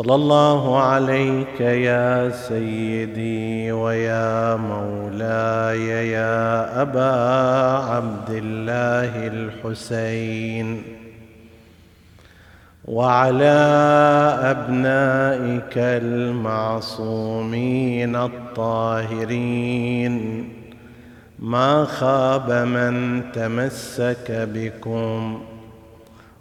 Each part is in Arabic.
صلى الله عليك يا سيدي ويا مولاي يا أبا عبد الله الحسين وعلى أبنائك المعصومين الطاهرين ما خاب من تمسك بكم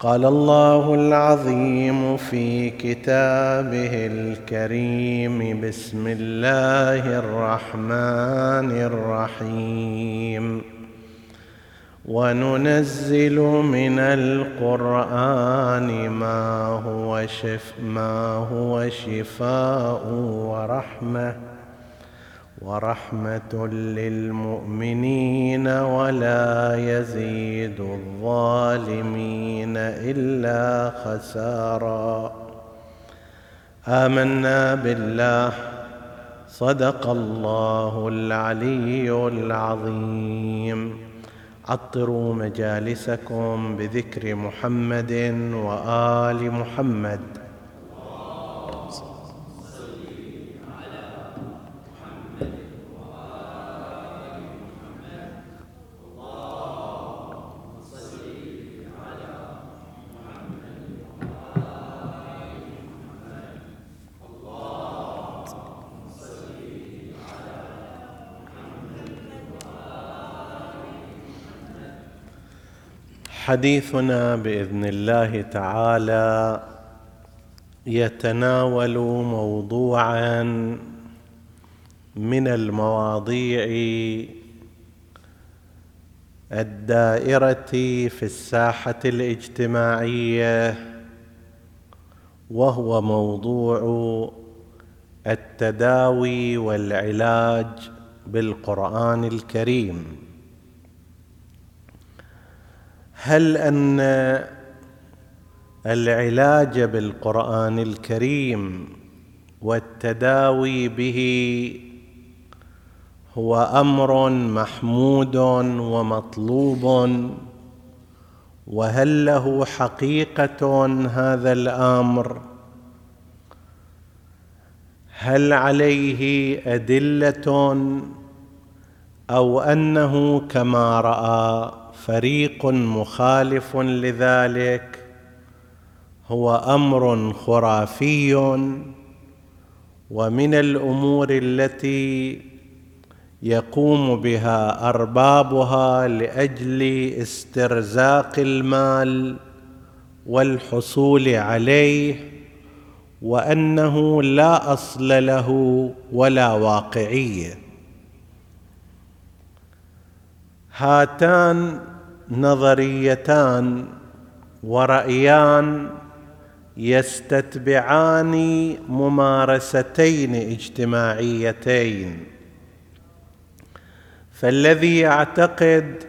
قال الله العظيم في كتابه الكريم بسم الله الرحمن الرحيم. وننزل من القرآن ما هو شف ما هو شفاء ورحمة. ورحمة للمؤمنين ولا يزيد الظالمين إلا خسارا. آمنا بالله. صدق الله العلي العظيم. عطروا مجالسكم بذكر محمد وآل محمد. حديثنا بإذن الله تعالى يتناول موضوعا من المواضيع الدائرة في الساحة الاجتماعية وهو موضوع التداوي والعلاج بالقرآن الكريم. هل أن العلاج بالقرآن الكريم والتداوي به هو أمر محمود ومطلوب؟ وهل له حقيقة هذا الأمر؟ هل عليه أدلة أو أنه كما رأى؟ فريق مخالف لذلك. هو أمر خرافي ومن الأمور التي يقوم بها أربابها لأجل استرزاق المال والحصول عليه وأنه لا أصل له ولا واقعية. هاتان نظريتان ورأيان يستتبعان ممارستين اجتماعيتين. فالذي يعتقد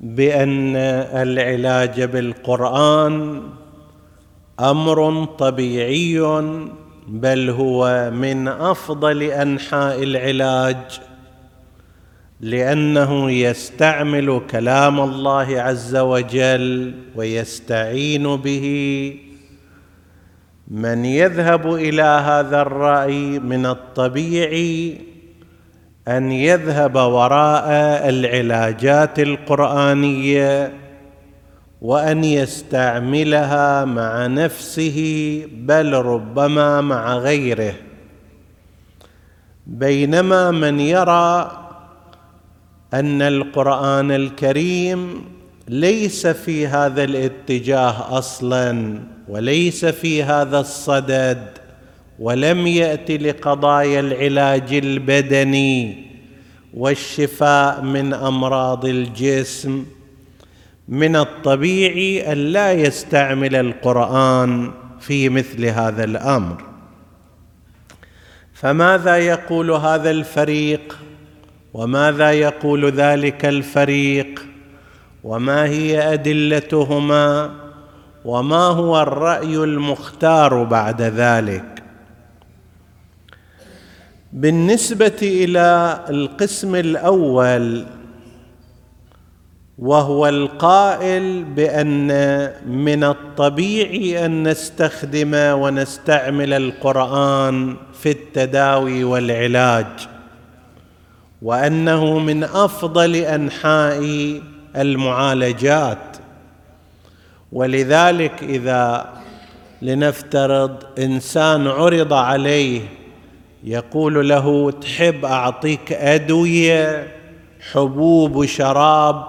بأن العلاج بالقرآن أمر طبيعي بل هو من أفضل أنحاء العلاج لأنه يستعمل كلام الله عز وجل ويستعين به. من يذهب إلى هذا الرأي من الطبيعي أن يذهب وراء العلاجات القرآنية وأن يستعملها مع نفسه بل ربما مع غيره. بينما من يرى أن القرآن الكريم ليس في هذا الاتجاه أصلا وليس في هذا الصدد ولم يأت لقضايا العلاج البدني والشفاء من أمراض الجسم. من الطبيعي أن لا يستعمل القرآن في مثل هذا الأمر. فماذا يقول هذا الفريق؟ وماذا يقول ذلك الفريق؟ وما هي أدلتهما؟ وما هو الرأي المختار بعد ذلك؟ بالنسبة إلى القسم الأول وهو القائل بأن من الطبيعي أن نستخدم ونستعمل القرآن في التداوي والعلاج. وأنه من أفضل أنحاء المعالجات. ولذلك إذا لنفترض إنسان عرض عليه يقول له تحب أعطيك أدوية حبوب وشراب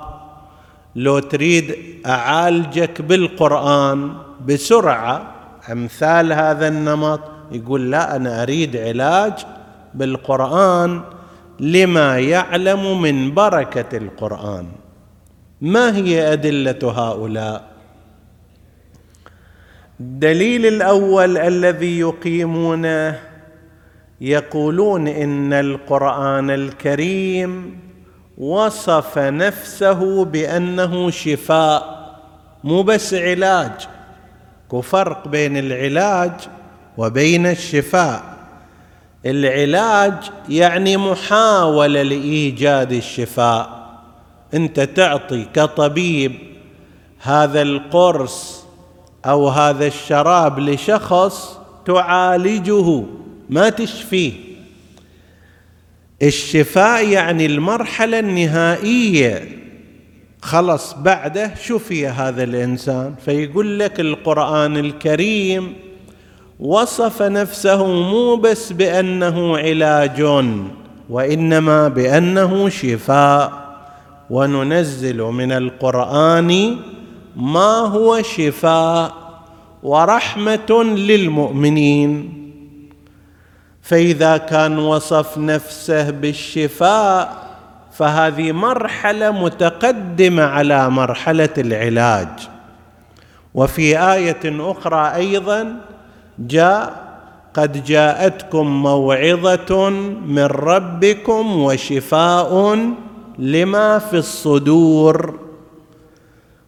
لو تريد أعالجك بالقرآن بسرعة أمثال هذا النمط يقول لا أنا أريد علاج بالقرآن لما يعلم من بركة القرآن. ما هي أدلة هؤلاء؟ الدليل الأول الذي يقيمونه يقولون إن القرآن الكريم وصف نفسه بأنه شفاء مو بس علاج. كفرق بين العلاج وبين الشفاء. العلاج يعني محاولة لإيجاد الشفاء. أنت تعطي كطبيب هذا القرص أو هذا الشراب لشخص تعالجه ما تشفيه. الشفاء يعني المرحلة النهائية. خلص بعده شفي هذا الإنسان. فيقول لك القرآن الكريم وصف نفسه مو بس بأنه علاج وإنما بأنه شفاء. وننزل من القرآن ما هو شفاء ورحمة للمؤمنين. فإذا كان وصف نفسه بالشفاء فهذه مرحلة متقدمة على مرحلة العلاج. وفي آية أخرى أيضا جاء قد جاءتكم موعظة من ربكم وشفاء لما في الصدور.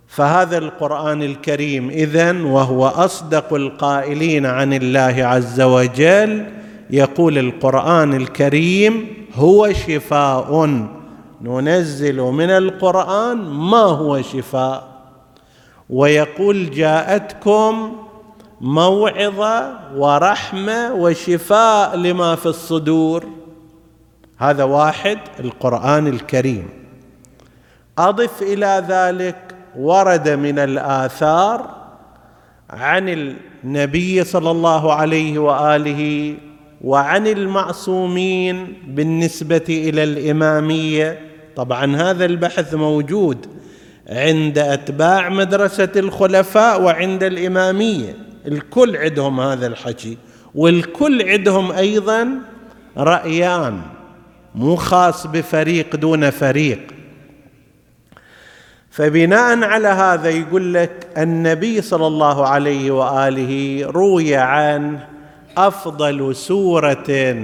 فهذا القرآن الكريم إذن وهو أصدق القائلين عن الله عز وجل يقول القرآن الكريم هو شفاء. ننزل من القرآن ما هو شفاء. ويقول جاءتكم موعظة ورحمة وشفاء لما في الصدور. هذا واحد القرآن الكريم. أضف إلى ذلك ورد من الآثار عن النبي صلى الله عليه وآله وعن المعصومين بالنسبة إلى الإمامية. طبعا هذا البحث موجود عند أتباع مدرسة الخلفاء وعند الإمامية. الكل عندهم هذا الحكي والكل عندهم أيضا رأيان مو خاص بفريق دون فريق. فبناء على هذا يقول لك النبي صلى الله عليه وآله روي عنه أفضل سورة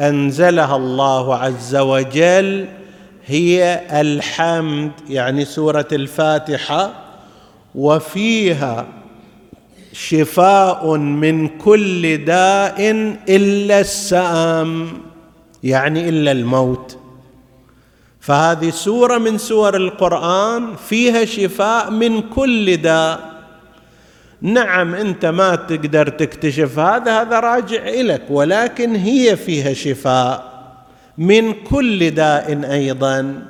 أنزلها الله عز وجل هي الحمد يعني سورة الفاتحة وفيها شفاء من كل داء إلا السأم يعني إلا الموت. فهذه سورة من سور القرآن فيها شفاء من كل داء. نعم أنت ما تقدر تكتشف هذا هذا راجع إليك ولكن هي فيها شفاء من كل داء أيضا.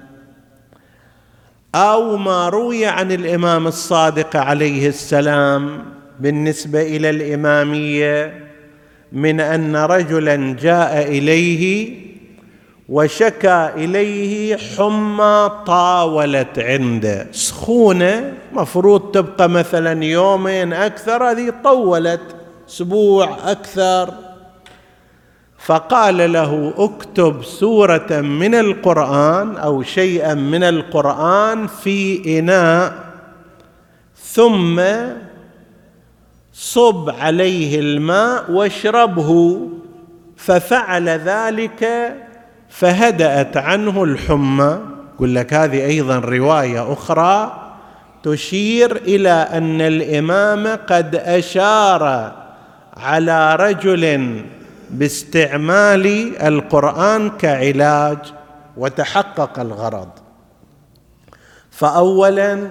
أو ما روي عن الإمام الصادق عليه السلام بالنسبة إلى الإمامية من أن رجلا جاء إليه وشكى إليه حمى طاولت عنده. سخونة مفروض تبقى مثلا يومين أكثر هذه طولت أسبوع أكثر. فقال له اكتب سورة من القرآن أو شيئا من القرآن في إناء ثم صب عليه الماء واشربه ففعل ذلك فهدأت عنه الحمى. يقول لك هذه أيضا رواية أخرى تشير إلى أن الإمام قد أشار على رجل باستعمال القرآن كعلاج وتحقق الغرض. فاولا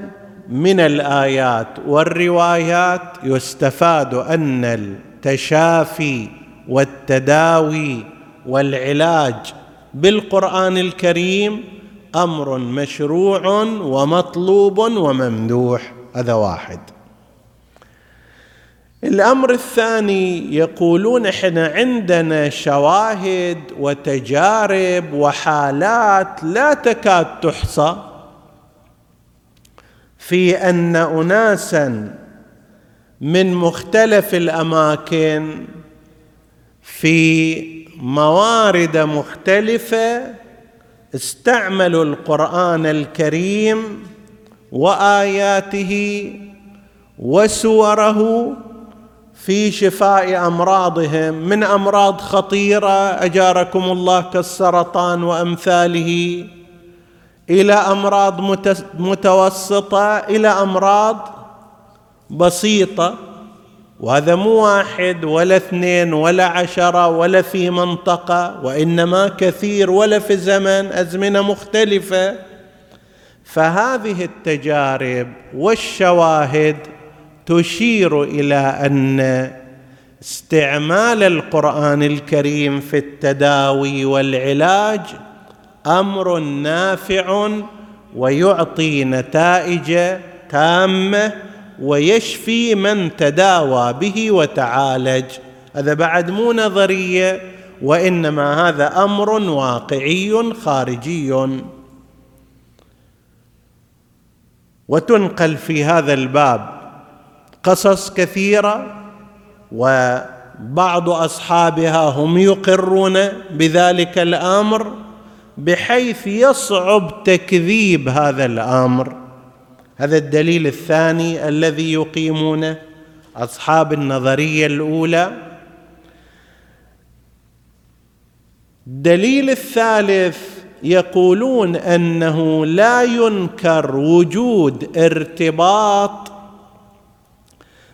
من الآيات والروايات يستفاد أن التشافي والتداوي والعلاج بالقرآن الكريم أمر مشروع ومطلوب وممدوح هذا واحد. الأمر الثاني يقولون إحنا عندنا شواهد وتجارب وحالات لا تكاد تحصى. في أن اناسا من مختلف الأماكن في موارد مختلفة استعملوا القرآن الكريم وآياته وسوره في شفاء أمراضهم. من أمراض خطيرة أجاركم الله كالسرطان وأمثاله. إلى أمراض متوسطة إلى أمراض بسيطة. وهذا مو واحد ولا اثنين ولا عشرة ولا في منطقة وإنما كثير ولا في زمن أزمنة مختلفة. فهذه التجارب والشواهد تشير إلى أن استعمال القرآن الكريم في التداوي والعلاج أمر نافع ويعطي نتائج تامة ويشفي من تداوى به وتعالج. هذا بعد مو نظرية وإنما هذا أمر واقعي خارجي. وتنقل في هذا الباب قصص كثيرة وبعض أصحابها هم يقرون بذلك الأمر. بحيث يصعب تكذيب هذا الأمر. هذا الدليل الثاني الذي يقيمونه أصحاب النظرية الأولى. الدليل الثالث يقولون أنه لا ينكر وجود ارتباط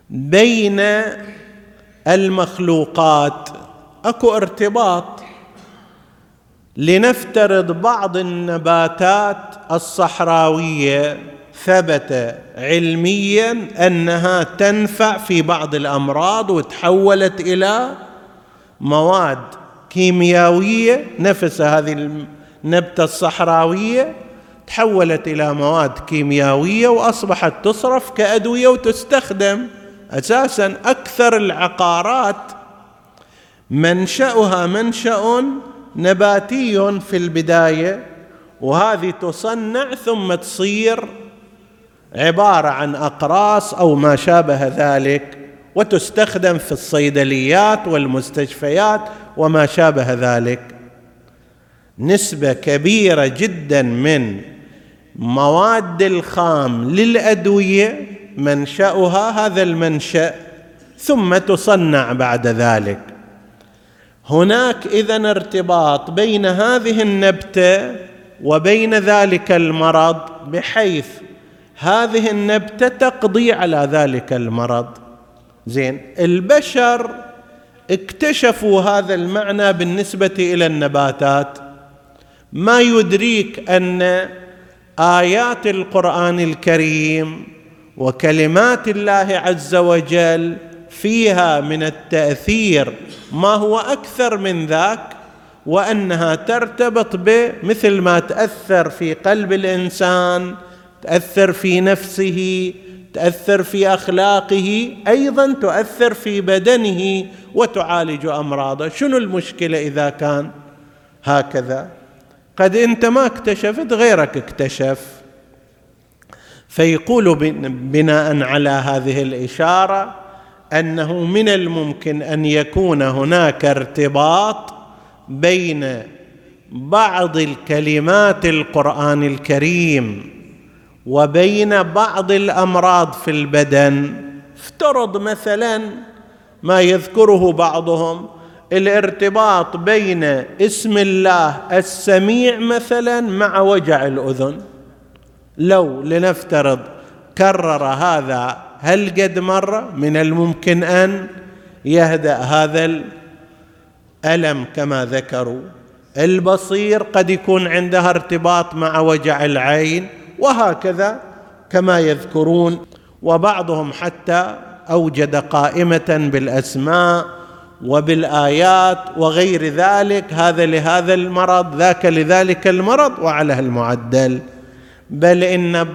بين المخلوقات. أكو ارتباط لنفترض بعض النباتات الصحراوية ثبت علميا أنها تنفع في بعض الأمراض وتحولت إلى مواد كيميائية. نفس هذه النبته الصحراوية تحولت إلى مواد كيميائية وأصبحت تصرف كأدوية وتستخدم. أساسا أكثر العقارات منشأها منشأ نباتي في البداية وهذه تصنع ثم تصير عبارة عن أقراص أو ما شابه ذلك وتستخدم في الصيدليات والمستشفيات وما شابه ذلك. نسبة كبيرة جدا من مواد الخام للأدوية منشأها هذا المنشأ ثم تصنع بعد ذلك. هناك إذا ارتباط بين هذه النبتة وبين ذلك المرض بحيث هذه النبتة تقضي على ذلك المرض. زين البشر اكتشفوا هذا المعنى بالنسبة إلى النباتات. ما يدريك أن آيات القرآن الكريم وكلمات الله عز وجل فيها من التأثير ما هو أكثر من ذاك وأنها ترتبط بمثل ما تأثر في قلب الإنسان تأثر في نفسه تأثر في أخلاقه أيضا تؤثر في بدنه وتعالج أمراضه. شنو المشكلة إذا كان هكذا؟ قد أنت ما اكتشفت غيرك اكتشف. فيقول بناء على هذه الإشارة أنه من الممكن أن يكون هناك ارتباط بين بعض الكلمات القرآن الكريم وبين بعض الأمراض في البدن. افترض مثلا ما يذكره بعضهم الارتباط بين اسم الله السميع مثلا مع وجع الأذن. لو لنفترض كرر هذا هل قد مره من الممكن أن يهدأ هذا الالم كما ذكروا؟ البصير قد يكون عندها ارتباط مع وجع العين وهكذا كما يذكرون وبعضهم حتى أوجد قائمة بالأسماء وبالآيات وغير ذلك هذا لهذا المرض ذاك لذلك المرض وعلى المعدل. بل إن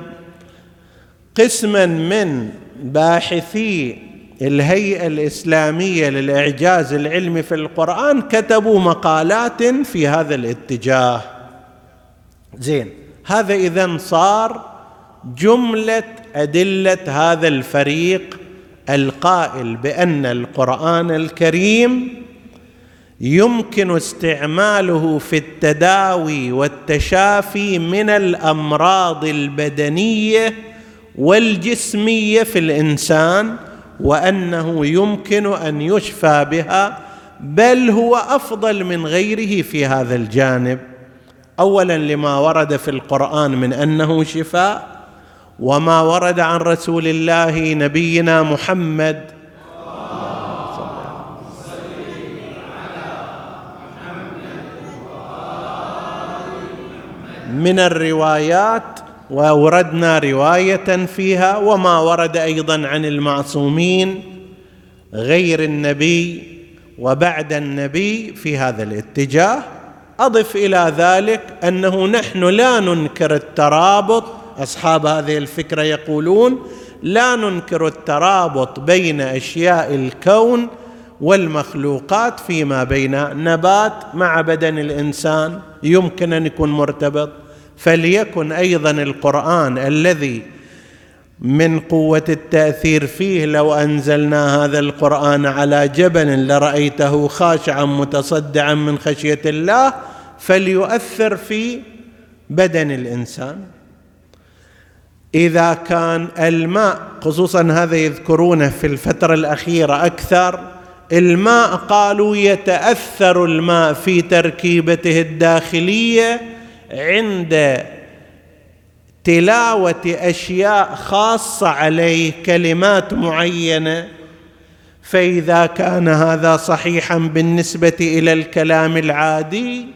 قسما من باحثي الهيئة الإسلامية للإعجاز العلمي في القرآن كتبوا مقالات في هذا الاتجاه. زين. هذا إذا صار جملة أدلة هذا الفريق القائل بأن القرآن الكريم يمكن استعماله في التداوي والتشافي من الأمراض البدنية والجسمية في الإنسان وأنه يمكن أن يشفى بها بل هو أفضل من غيره في هذا الجانب. اولا لما ورد في القرآن من أنه شفاء وما ورد عن رسول الله نبينا محمد من الروايات واوردنا رواية فيها وما ورد أيضا عن المعصومين غير النبي وبعد النبي في هذا الاتجاه. أضف إلى ذلك أنه نحن لا ننكر الترابط أصحاب هذه الفكرة يقولون لا ننكر الترابط بين أشياء الكون والمخلوقات فيما بين نبات مع بدن الإنسان. يمكن أن يكون مرتبط. فليكن أيضا القرآن الذي من قوة التأثير فيه لو أنزلنا هذا القرآن على جبل لرأيته خاشعا متصدعا من خشية الله فليؤثر في بدن الإنسان. إذا كان الماء خصوصا هذا يذكرونه في الفترة الأخيرة أكثر الماء قالوا يتأثر الماء في تركيبته الداخلية عند تلاوة أشياء خاصة عليه كلمات معينة فإذا كان هذا صحيحا بالنسبة إلى الكلام العادي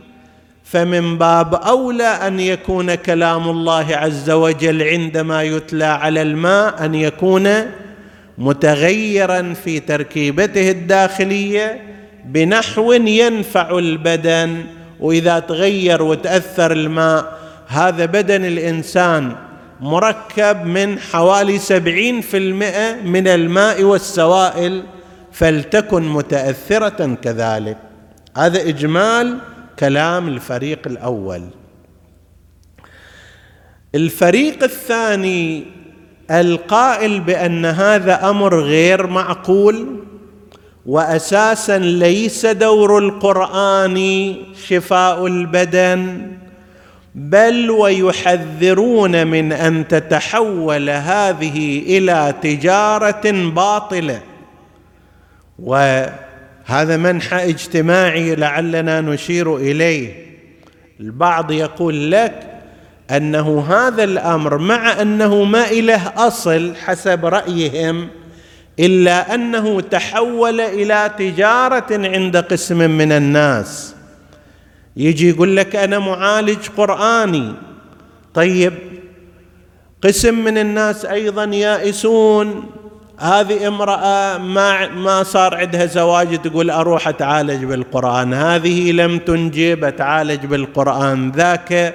فمن باب أولى أن يكون كلام الله عز وجل عندما يتلى على الماء أن يكون متغيرا في تركيبته الداخلية بنحو ينفع البدن. وإذا تغير وتأثر الماء هذا بدن الإنسان مركب من حوالي سبعين في المئة من الماء والسوائل فلتكن متأثرة كذلك. هذا إجمال كلام الفريق الأول. الفريق الثاني القائل بأن هذا أمر غير معقول واساسا ليس دور القرآن شفاء البدن بل ويحذرون من أن تتحول هذه إلى تجارة باطلة. وهذا منحى اجتماعي لعلنا نشير إليه. البعض يقول لك أنه هذا الأمر مع أنه ما إله أصل حسب رأيهم إلا أنه تحول إلى تجارة عند قسم من الناس. يجي يقول لك أنا معالج قرآني. طيب قسم من الناس أيضا يائسون. هذه امرأة ما ما صار عندها زواج تقول أروح أتعالج بالقرآن. هذه لم تنجب أتعالج بالقرآن. ذاك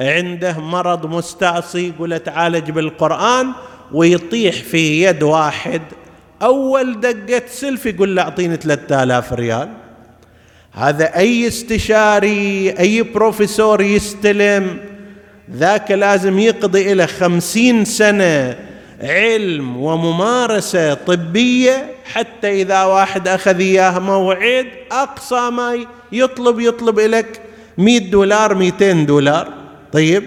عنده مرض مستعصي يقول أتعالج بالقرآن ويطيح في يد واحد. أول دقة سلف يقول له أعطيني 3000 ريال. هذا أي استشاري أي بروفيسور يستلم ذاك لازم يقضي إلى خمسين سنة علم وممارسة طبية حتى إذا واحد أخذ إياه موعد أقصى ما يطلب يطلب لك مئة دولار مئتين دولار. طيب؟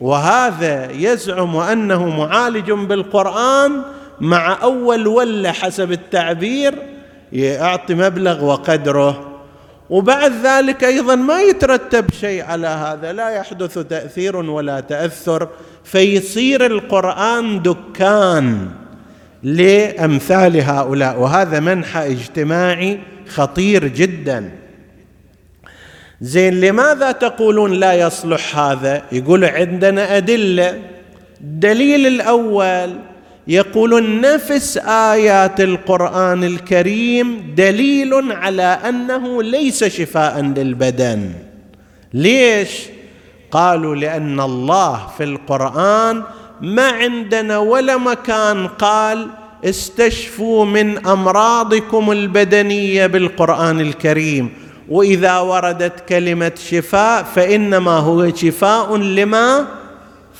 وهذا يزعم أنه معالج بالقرآن مع أول ولا حسب التعبير يعطي مبلغ وقدره. وبعد ذلك أيضا ما يترتب شيء على هذا لا يحدث تأثير ولا تأثر فيصير القرآن دكان لأمثال هؤلاء. وهذا منحى اجتماعي خطير جدا. زين لماذا تقولون لا يصلح هذا؟ يقول عندنا أدلة. الدليل الأول يقولون نفس آيات القرآن الكريم دليل على أنه ليس شفاء للبدن. ليش؟ قالوا لأن الله في القرآن ما عندنا ولا مكان. قال استشفوا من أمراضكم البدنية بالقرآن الكريم. وإذا وردت كلمة شفاء فإنما هو شفاء لما؟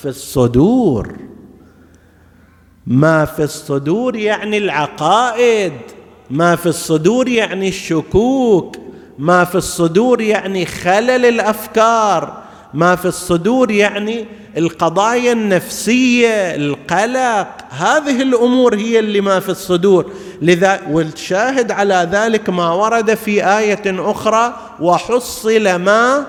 في الصدور. ما في الصدور يعني العقائد ما في الصدور يعني الشكوك ما في الصدور يعني خلل الأفكار ما في الصدور يعني القضايا النفسية القلق. هذه الأمور هي اللي ما في الصدور. لذا والشاهد على ذلك ما ورد في آية أخرى وحصل ما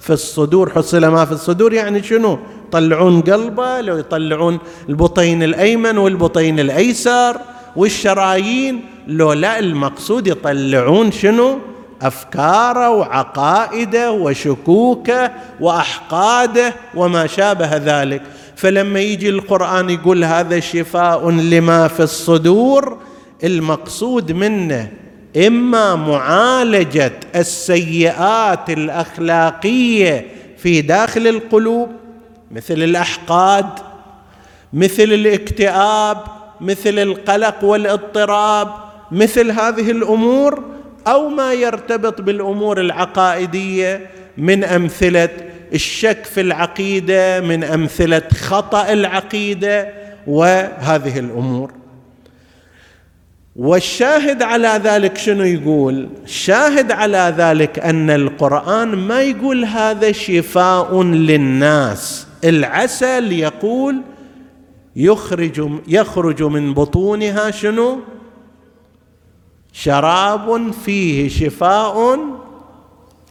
في الصدور. حصل ما في الصدور يعني شنو؟ يطلعون قلبه لو يطلعون البطين الأيمن والبطين الأيسر والشرايين لو لا المقصود يطلعون شنو؟ أفكاره وعقائده وشكوكه وأحقاده وما شابه ذلك. فلما يجي القرآن يقول هذا شفاء لما في الصدور المقصود منه إما معالجة السيئات الأخلاقية في داخل القلوب مثل الأحقاد مثل الاكتئاب مثل القلق والاضطراب مثل هذه الأمور أو ما يرتبط بالأمور العقائدية من أمثلة الشك في العقيدة من أمثلة خطأ العقيدة وهذه الأمور. والشاهد على ذلك شنو يقول؟ الشاهد على ذلك أن القرآن ما يقول هذا شفاء للناس. العسل يقول يخرج يخرج من بطونها شنو؟ شراب فيه شفاء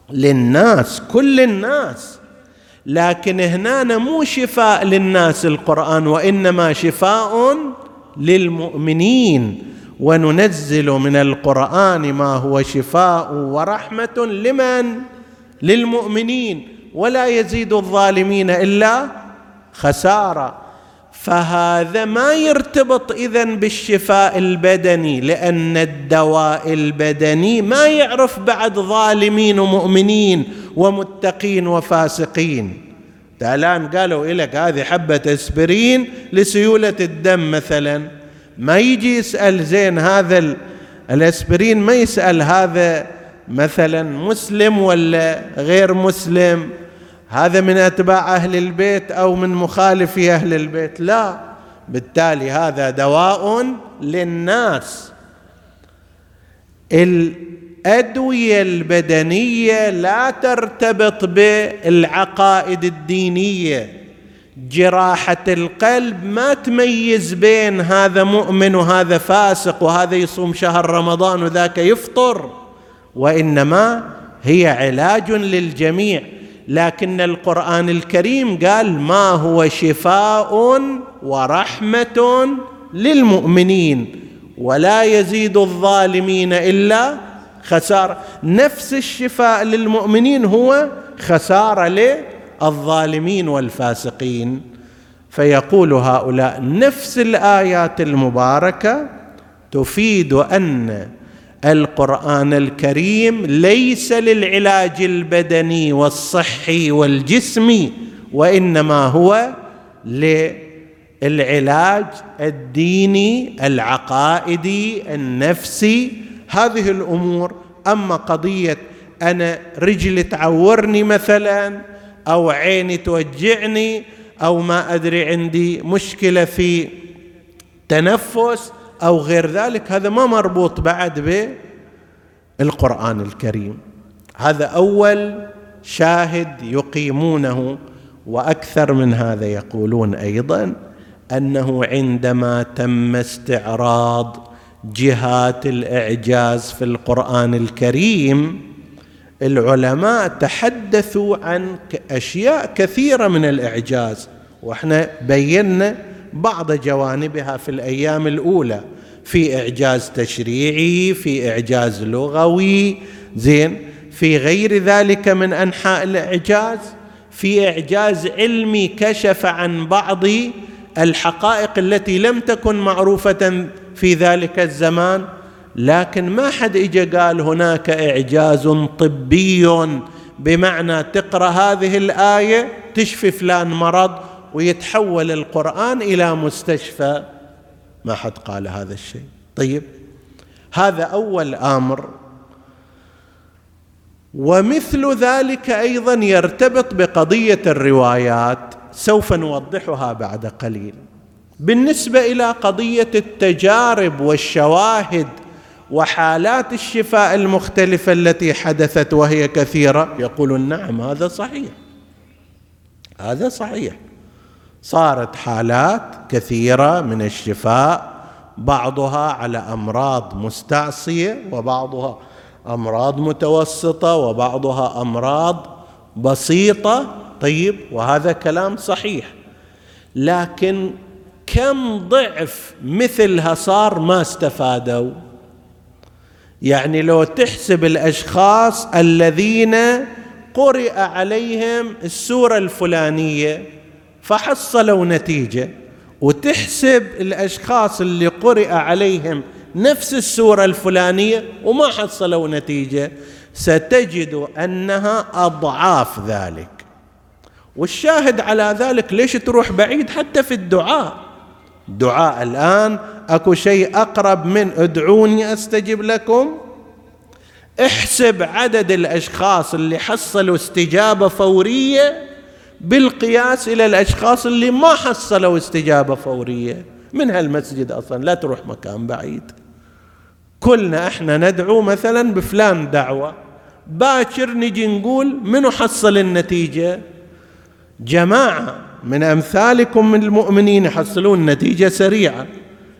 للناس كل الناس. لكن هنا مو شفاء للناس القرآن وإنما شفاء للمؤمنين. وننزل من القرآن ما هو شفاء ورحمة لمن؟ للمؤمنين. ولا يزيد الظالمين إلا خسارة. فهذا ما يرتبط اذا بالشفاء البدني لأن الدواء البدني ما يعرف بعد ظالمين ومؤمنين ومتقين وفاسقين. الآن قالوا لك هذه حبة أسبرين لسيولة الدم مثلا. ما يجي يسأل زين هذا الأسبرين ما يسأل هذا مثلا مسلم ولا غير مسلم. هذا من أتباع أهل البيت أو من مخالفي أهل البيت؟ لا. بالتالي هذا دواء للناس. الأدوية البدنية لا ترتبط بالعقائد الدينية. جراحة القلب ما تميز بين هذا مؤمن وهذا فاسق وهذا يصوم شهر رمضان وذاك يفطر وإنما هي علاج للجميع. لكن القرآن الكريم قال ما هو شفاء ورحمة للمؤمنين ولا يزيد الظالمين إلا خسارة. نفس الشفاء للمؤمنين هو خسارة للظالمين والفاسقين. فيقول هؤلاء نفس الآيات المباركة تفيد أن القرآن الكريم ليس للعلاج البدني والصحي والجسمي وإنما هو للعلاج الديني العقائدي النفسي. هذه الأمور أما قضية أنا رجلي تعورني مثلا أو عيني توجعني أو ما أدري عندي مشكلة في تنفس أو غير ذلك هذا ما مربوط بعد بالقرآن الكريم. هذا أول شاهد يقيمونه وأكثر من هذا يقولون أيضا أنه عندما تم استعراض جهات الإعجاز في القرآن الكريم العلماء تحدثوا عن أشياء كثيرة من الإعجاز. وإحنا بينا بعض جوانبها في الأيام الأولى في إعجاز تشريعي في إعجاز لغوي زين؟ في غير ذلك من أنحاء الإعجاز؟ في إعجاز علمي كشف عن بعض الحقائق التي لم تكن معروفة في ذلك الزمان؟ لكن ما حد اجى قال هناك إعجاز طبي بمعنى تقرأ هذه الآية تشفي فلان مرض ويتحول القرآن إلى مستشفى. ما حد قال هذا الشيء. طيب هذا أول أمر. ومثل ذلك أيضا يرتبط بقضية الروايات سوف نوضحها بعد قليل. بالنسبة إلى قضية التجارب والشواهد وحالات الشفاء المختلفة التي حدثت وهي كثيرة يقولون نعم هذا صحيح. هذا صحيح. صارت حالات كثيرة من الشفاء بعضها على أمراض مستعصية وبعضها أمراض متوسطة وبعضها أمراض بسيطة. طيب وهذا كلام صحيح. لكن كم ضعف مثلها صار ما استفادوا؟ يعني لو تحسب الأشخاص الذين قرئ عليهم السورة الفلانية فحصلوا نتيجة. وتحسب الأشخاص اللي قرئ عليهم نفس السورة الفلانية وما حصلوا نتيجة. ستجد أنها أضعاف ذلك. والشاهد على ذلك ليش تروح بعيد حتى في الدعاء؟ الدعاء الآن أكو شيء أقرب من ادعوني أستجب لكم؟ احسب عدد الأشخاص اللي حصلوا استجابة فورية بالقياس إلى الأشخاص اللي ما حصلوا استجابة فورية. من هالمسجد أصلا لا تروح مكان بعيد. كلنا إحنا ندعو مثلا بفلان دعوة. باكر نجي نقول منو حصل النتيجة؟ جماعة من أمثالكم من المؤمنين يحصلون نتيجة سريعة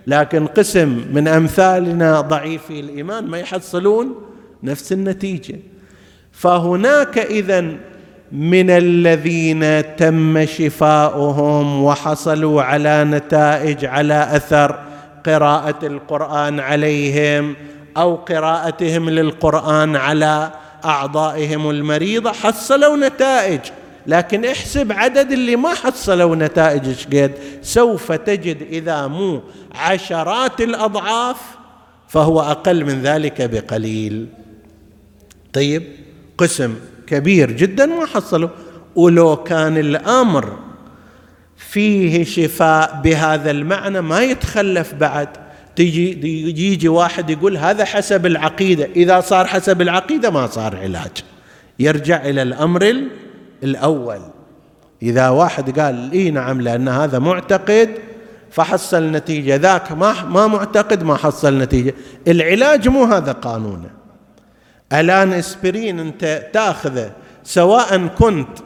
لكن قسم من أمثالنا ضعيفي الإيمان ما يحصلون نفس النتيجة. فهناك اذا من الذين تم شفاؤهم وحصلوا على نتائج على أثر قراءة القرآن عليهم أو قراءتهم للقرآن على أعضائهم المريضه حصلوا نتائج. لكن احسب عدد اللي ما حصلوا نتائج إيش قد؟ سوف تجد إذا مو عشرات الأضعاف فهو أقل من ذلك بقليل. طيب قسم. كبير جدا ما حصلوا. ولو كان الأمر فيه شفاء بهذا المعنى ما يتخلف بعد. تيجي يجي واحد يقول هذا حسب العقيدة. إذا صار حسب العقيدة ما صار علاج. يرجع إلى الأمر الأول. إذا واحد قال إي نعم لأن هذا معتقد فحصل نتيجة. ذاك ما ما معتقد ما حصل نتيجة. العلاج مو هذا قانونه. الان اسبرين انت تاخذه سواء كنت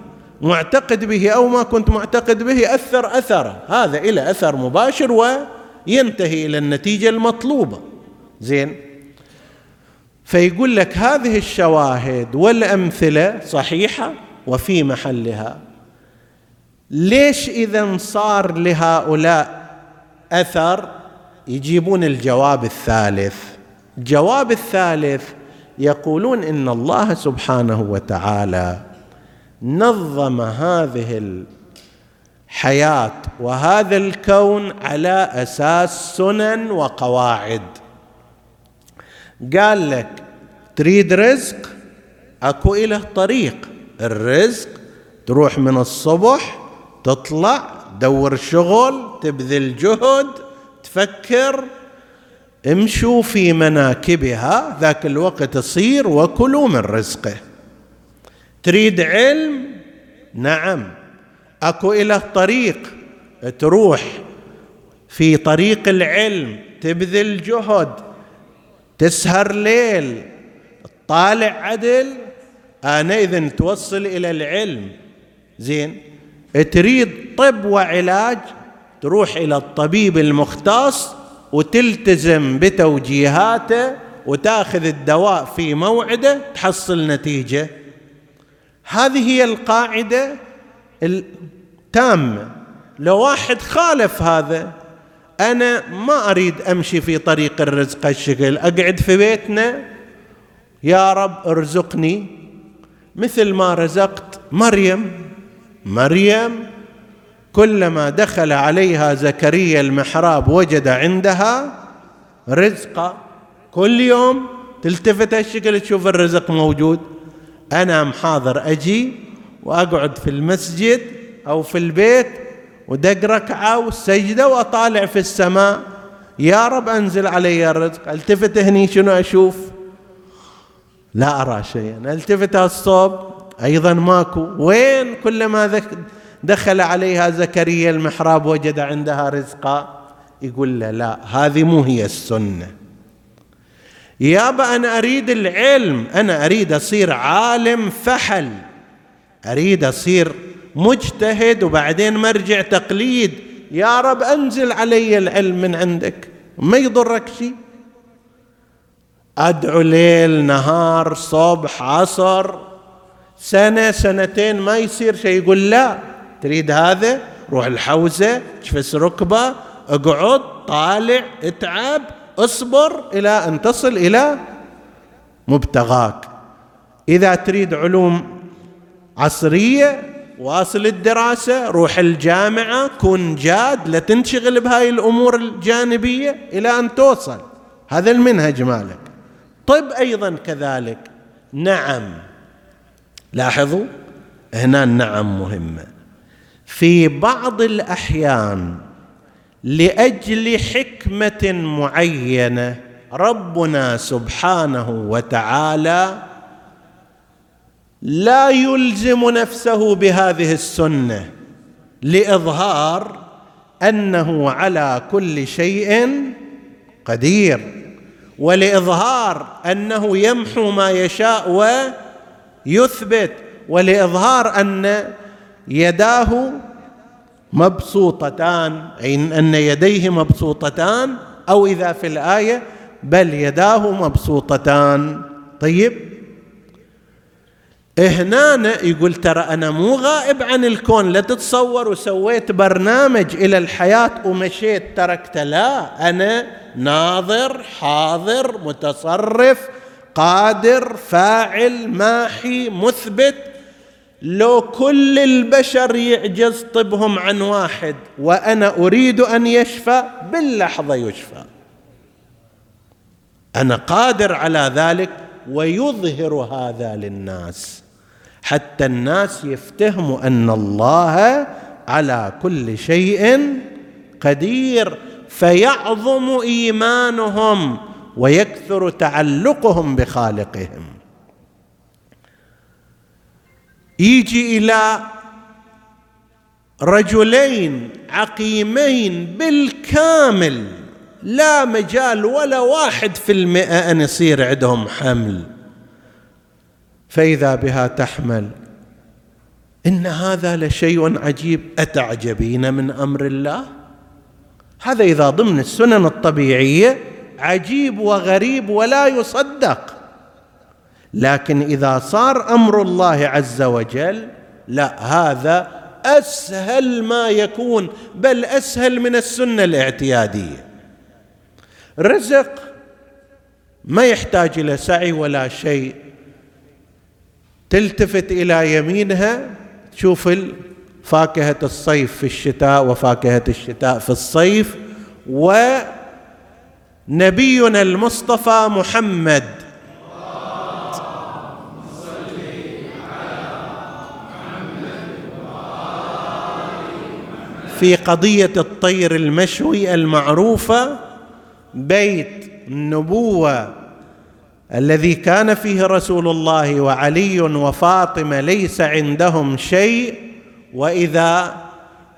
معتقد به أو ما كنت معتقد به اثر اثره. هذا إلى اثر مباشر وينتهي إلى النتيجة المطلوبة. زين؟ فيقول لك هذه الشواهد والأمثلة صحيحة وفي محلها. ليش إذا صار لهؤلاء أثر؟ يجيبون الجواب الثالث. الجواب الثالث يقولون إن الله سبحانه وتعالى نظم هذه الحياة وهذا الكون على أساس سنن وقواعد. قال لك تريد رزق؟ أكو له طريق. الرزق تروح من الصبح تطلع تدور شغل تبذل جهد تفكر امشوا في مناكبها ذاك الوقت تصير وكلوا من رزقه. تريد علم؟ نعم. أكو له طريق تروح في طريق العلم تبذل جهد تسهر ليل طالع عدل آنئذ توصل إلى العلم. زين. تريد طب وعلاج؟ تروح إلى الطبيب المختص وتلتزم بتوجيهاته وتاخذ الدواء في موعده تحصل نتيجة. هذه هي القاعدة التامة. لو واحد خالف هذا أنا ما أريد أمشي في طريق الرزق الشكل أقعد في بيتنا يا رب ارزقني. مثل ما رزقت مريم مريم كلما دخل عليها زكريا المحراب وجد عندها رزقا كل يوم تلتفت الشكل تشوف الرزق موجود. أنا محاضر أجي وأقعد في المسجد أو في البيت ودق ركعة والسجدة وأطالع في السماء. يا رب أنزل علي الرزق. ألتفت هني شنو أشوف؟ لا أرى شيئا. ألتفت الصوب أيضا ماكو. وين؟ كلما دخل عليها زكريا المحراب وجد عندها رزقا. يقول له لا هذه مو هي السنة. يابا أنا أريد العلم. أنا أريد أصير عالم فحل. أريد أصير مجتهد وبعدين مرجع تقليد. يا رب أنزل علي العلم من عندك. ما يضرك شيء أدعو ليل نهار صبح عصر. سنة سنتين ما يصير شيء يقول لا. تريد هذا؟ روح الحوزة تفس ركبة اقعد طالع اتعب اصبر إلى أن تصل إلى مبتغاك. إذا تريد علوم عصرية واصل الدراسة روح الجامعة كن جاد لا تنشغل بهاي الأمور الجانبية إلى أن توصل. هذا المنهج مالك. طب أيضا كذلك. نعم. لاحظوا؟ هنا النعم مهمة. في بعض الأحيان لأجل حكمة معينة ربنا سبحانه وتعالى لا يلزم نفسه بهذه السنة لإظهار أنه على كل شيء قدير ولإظهار أنه يمحو ما يشاء ويثبت ولإظهار أن يداه مبسوطتان أي أن يديه مبسوطتان أو إذا في الآية بل يداه مبسوطتان. طيب. هنا يقول ترى أنا مو غائب عن الكون لا تتصور وسويت برنامج إلى الحياة ومشيت تركته لا. أنا ناظر حاضر متصرف قادر فاعل ماحي مثبت لو كل البشر يعجز طبهم عن واحد وأنا أريد أن يشفى باللحظة يشفى. أنا قادر على ذلك ويظهر هذا للناس. حتى الناس يفتهموا أن الله على كل شيء قدير فيعظم إيمانهم ويكثر تعلقهم بخالقهم. يجي إلى رجلين عقيمين بالكامل لا مجال ولا واحد في المئة أن يصير عندهم حمل. فإذا بها تحمل إن هذا لشيء عجيب. أتعجبين من أمر الله؟ هذا إذا ضمن السنن الطبيعية عجيب وغريب ولا يصدق. لكن إذا صار أمر الله عز وجل لا هذا أسهل ما يكون بل أسهل من السنة الاعتيادية. رزق ما يحتاج إلى سعي ولا شيء. تلتفت إلى يمينها تشوف فاكهة الصيف في الشتاء وفاكهة الشتاء في الصيف ونبينا المصطفى محمد في قضية الطير المشوي المعروفة بيت النبوة الذي كان فيه رسول الله وعلي وفاطمة ليس عندهم شيء وإذا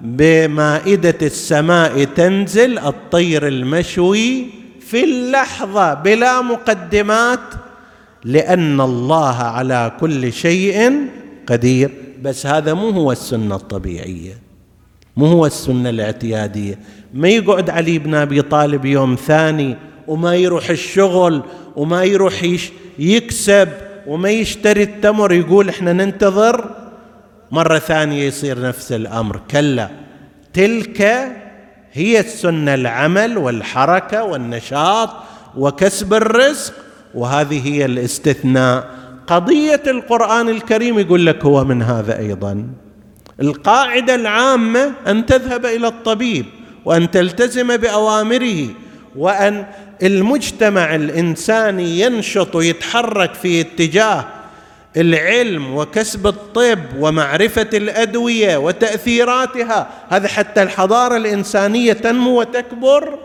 بمائدة السماء تنزل الطير المشوي في اللحظة بلا مقدمات لأن الله على كل شيء قدير. بس هذا مو هو السنة الطبيعية. مو هو السنة الاعتيادية. ما يقعد علي بن أبي طالب يوم ثاني وما يروح الشغل وما يروح يكسب وما يشتري التمر يقول إحنا ننتظر. مرة ثانية يصير نفس الأمر. كلا تلك هي السنة العمل والحركة والنشاط وكسب الرزق وهذه هي الاستثناء. قضية القرآن الكريم يقول لك هو من هذا أيضا. القاعدة العامة أن تذهب إلى الطبيب وأن تلتزم بأوامره وأن المجتمع الإنساني ينشط ويتحرك في اتجاه العلم وكسب الطب ومعرفة الأدوية وتأثيراتها. هذا حتى الحضارة الإنسانية تنمو وتكبر.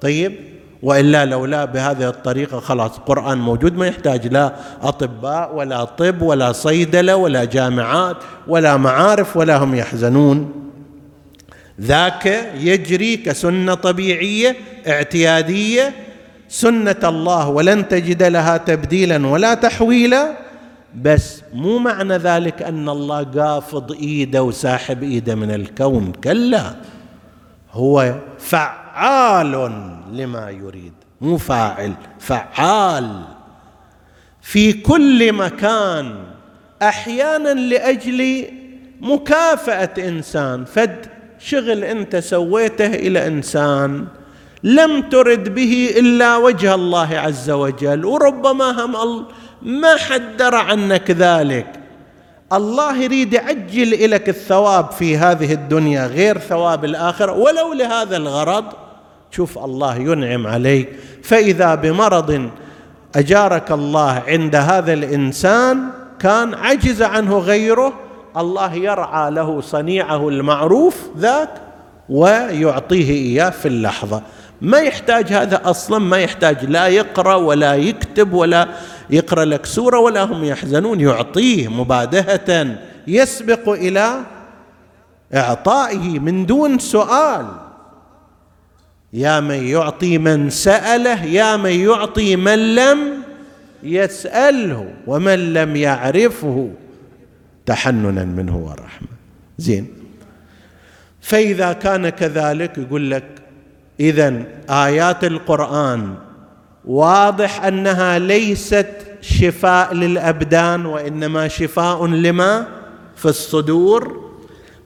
طيب؟ وإلا لولا بهذه الطريقة خلاص القران موجود ما يحتاج لا أطباء ولا طب ولا صيدلة ولا جامعات ولا معارف ولا هم يحزنون. ذاك يجري كسنة طبيعية اعتيادية سنة الله ولن تجد لها تبديلا ولا تحويلا. بس مو معنى ذلك أن الله قافض إيده وساحب إيده من الكون كلا. هو فعال لما يريد مو فاعل فعال. في كل مكان أحيانا لأجل مكافأة إنسان فد شغل أنت سويته إلى إنسان لم ترد به إلا وجه الله عز وجل وربما هم ما حدر عنك ذلك. الله يريد يعجل لك الثواب في هذه الدنيا غير ثواب الآخرة ولو لهذا الغرض شوف الله ينعم عليك. فإذا بمرض أجارك الله عند هذا الإنسان كان عجز عنه غيره الله يرعى له صنيعه المعروف ذاك ويعطيه إياه في اللحظة. ما يحتاج هذا أصلا ما يحتاج لا يقرأ ولا يكتب ولا يقرأ لك سورة ولا هم يحزنون يعطيه مبادهة يسبق إلى إعطائه من دون سؤال. يا من يعطي من سأله يا من يعطي من لم يسأله ومن لم يعرفه تحننا منه ورحمة. زين. فإذا كان كذلك يقول لك اذا آيات القرآن واضح أنها ليست شفاء للأبدان وإنما شفاء لما؟ في الصدور.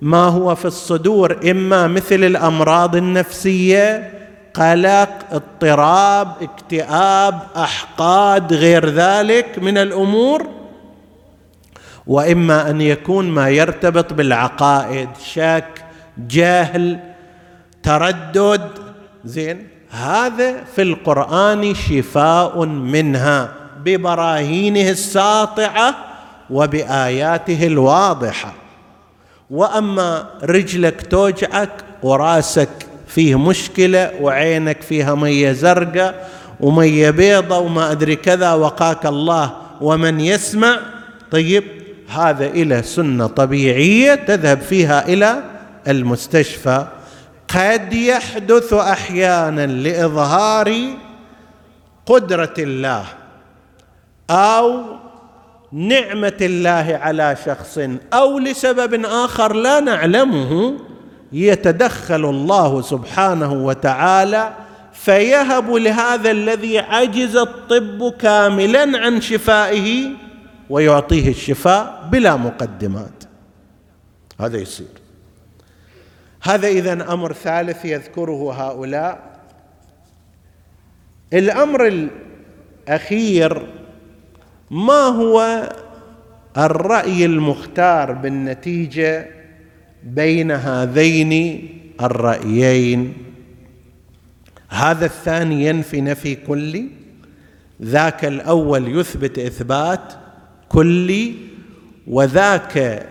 ما هو في الصدور؟ إما مثل الأمراض النفسية قلق اضطراب اكتئاب أحقاد غير ذلك من الأمور. وإما أن يكون ما يرتبط بالعقائد شك جهل تردد زين؟ هذا في القرآن شفاء منها ببراهينه الساطعة وبآياته الواضحة. وأما رجلك توجعك وراسك فيه مشكلة وعينك فيها مية زرقاء ومية بيضة وما أدري كذا وقاك الله ومن يسمع طيب هذا إلى سنة طبيعية تذهب فيها إلى المستشفى. قد يحدث أحيانا لإظهار قدرة الله أو نعمة الله على شخص أو لسبب آخر لا نعلمه يتدخل الله سبحانه وتعالى فيهب لهذا الذي عجز الطب كاملا عن شفائه ويعطيه الشفاء بلا مقدمات. هذا يصير. هذا إذا أمر ثالث يذكره هؤلاء. الأمر الأخير ما هو الرأي المختار بالنتيجة بين هذين الرأيين؟ هذا الثاني ينفي نفي كلي ذاك الأول يثبت إثبات كلي وذاك